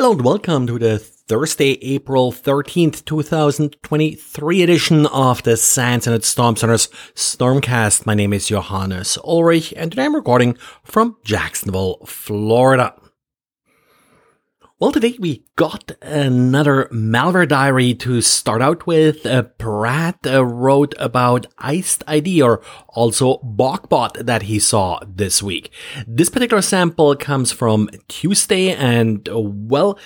Hello and welcome to the Thursday, April 13th, 2023 edition of the SANS Internet Storm Center's Stormcast. My name is Johannes Ulrich and today I'm recording from Jacksonville, Florida. Well, today we got another malware diary to start out with. Uh, Brad uh, wrote about IcedID or also Bokbot that he saw this week. This particular sample comes from Tuesday and uh, well,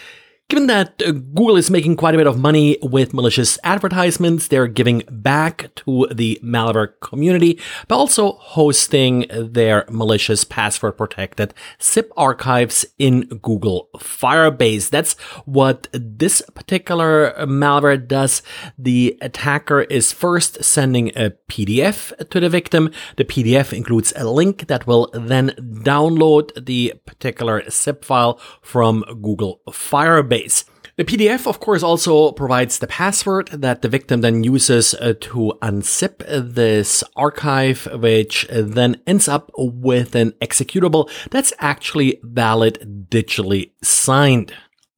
Given that uh, Google is making quite a bit of money with malicious advertisements, they're giving back to the malware community by also hosting their malicious password protected zip archives in Google Firebase. That's what this particular malware does. The attacker is first sending a PDF to the victim. The PDF includes a link that will then download the particular zip file from Google Firebase. The PDF, of course, also provides the password that the victim then uses uh, to unzip this archive, which then ends up with an executable that's actually valid digitally signed.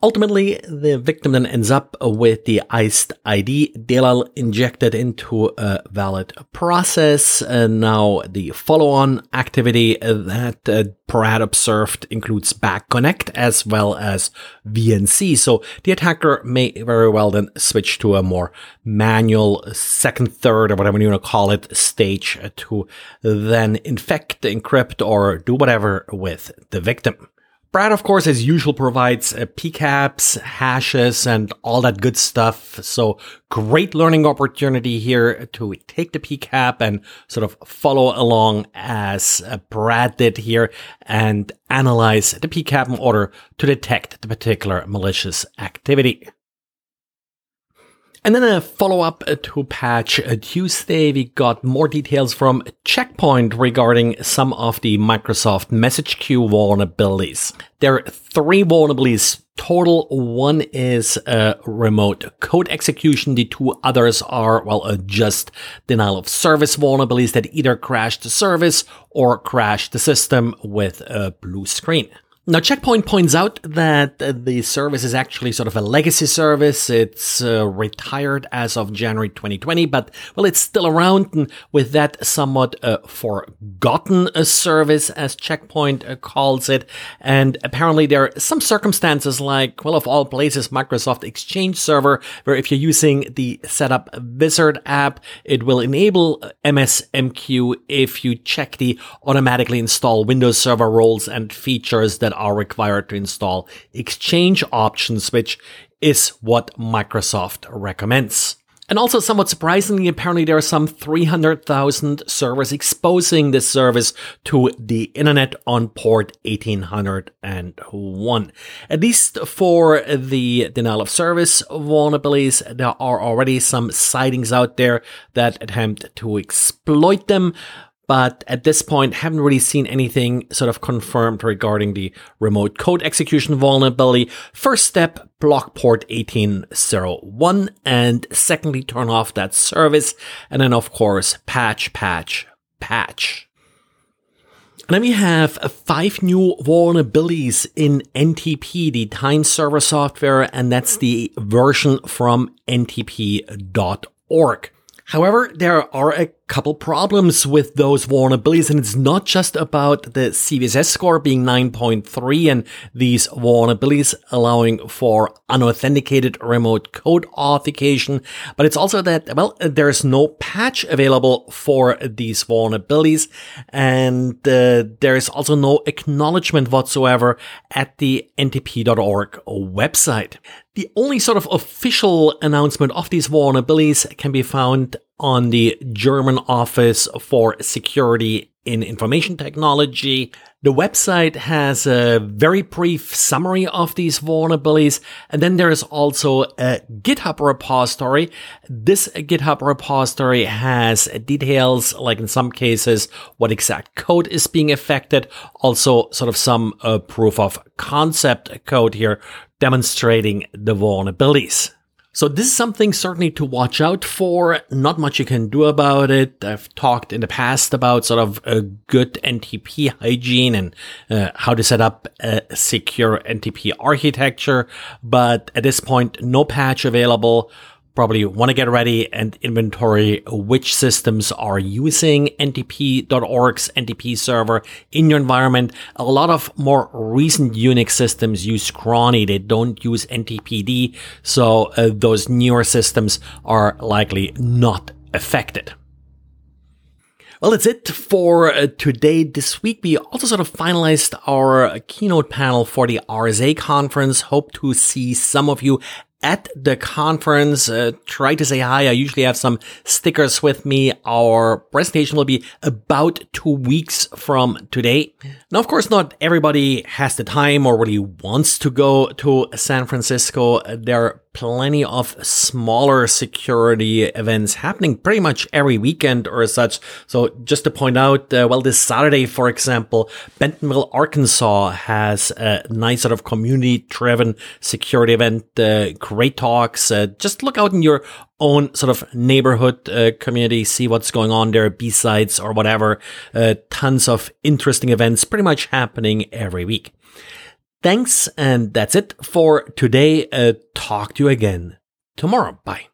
Ultimately, the victim then ends up with the iced ID DLL injected into a valid process. And now the follow-on activity that uh, Brad observed includes back connect as well as VNC. So the attacker may very well then switch to a more manual second, third, or whatever you want to call it stage to then infect, encrypt, or do whatever with the victim. Brad, of course, as usual, provides uh, PCAPs, hashes, and all that good stuff. So great learning opportunity here to take the PCAP and sort of follow along as uh, Brad did here and analyze the PCAP in order to detect the particular malicious activity. And then a follow up to patch Tuesday, we got more details from Checkpoint regarding some of the Microsoft message queue vulnerabilities. There are three vulnerabilities total. One is a remote code execution. The two others are, well, uh, just denial of service vulnerabilities that either crash the service or crash the system with a blue screen. Now, Checkpoint points out that the service is actually sort of a legacy service. It's uh, retired as of January 2020, but well, it's still around. And with that, somewhat uh, forgotten a service, as Checkpoint uh, calls it. And apparently, there are some circumstances, like well, of all places, Microsoft Exchange Server, where if you're using the Setup Wizard app, it will enable MSMQ if you check the automatically install Windows Server roles and features that are required to install Exchange options, which is what Microsoft recommends. And also, somewhat surprisingly, apparently there are some 300,000 servers exposing this service to the internet on port 1801. At least for the denial of service vulnerabilities, there are already some sightings out there that attempt to exploit them but at this point haven't really seen anything sort of confirmed regarding the remote code execution vulnerability. First step, block port 1801 and secondly turn off that service and then of course patch patch patch. And then we have five new vulnerabilities in NTP, the time server software, and that's the version from ntp.org. However, there are a couple problems with those vulnerabilities, and it's not just about the CVSS score being 9.3 and these vulnerabilities allowing for unauthenticated remote code authentication, but it's also that, well, there's no patch available for these vulnerabilities, and uh, there's also no acknowledgement whatsoever at the ntp.org website. The only sort of official announcement of these vulnerabilities can be found on the German Office for Security in Information Technology. The website has a very brief summary of these vulnerabilities. And then there is also a GitHub repository. This GitHub repository has details, like in some cases, what exact code is being affected. Also sort of some uh, proof of concept code here demonstrating the vulnerabilities. So this is something certainly to watch out for. Not much you can do about it. I've talked in the past about sort of a good NTP hygiene and uh, how to set up a secure NTP architecture. But at this point, no patch available probably want to get ready and inventory which systems are using ntp.org's NTP server in your environment. A lot of more recent Unix systems use Chrony. They don't use NTPD. So uh, those newer systems are likely not affected. Well, that's it for uh, today. This week, we also sort of finalized our keynote panel for the RSA conference. Hope to see some of you at the conference. Uh, try to say hi. I usually have some stickers with me. Our presentation will be about two weeks from today. Now, of course, not everybody has the time or really wants to go to San Francisco. There plenty of smaller security events happening pretty much every weekend or such. So just to point out, uh, well, this Saturday, for example, Bentonville, Arkansas has a nice sort of community driven security event. Uh, great talks. Uh, just look out in your own sort of neighborhood uh, community, see what's going on there, BSides or whatever. Uh, tons of interesting events pretty much happening every week. Thanks, and that's it for today. Uh, talk to you again tomorrow. Bye.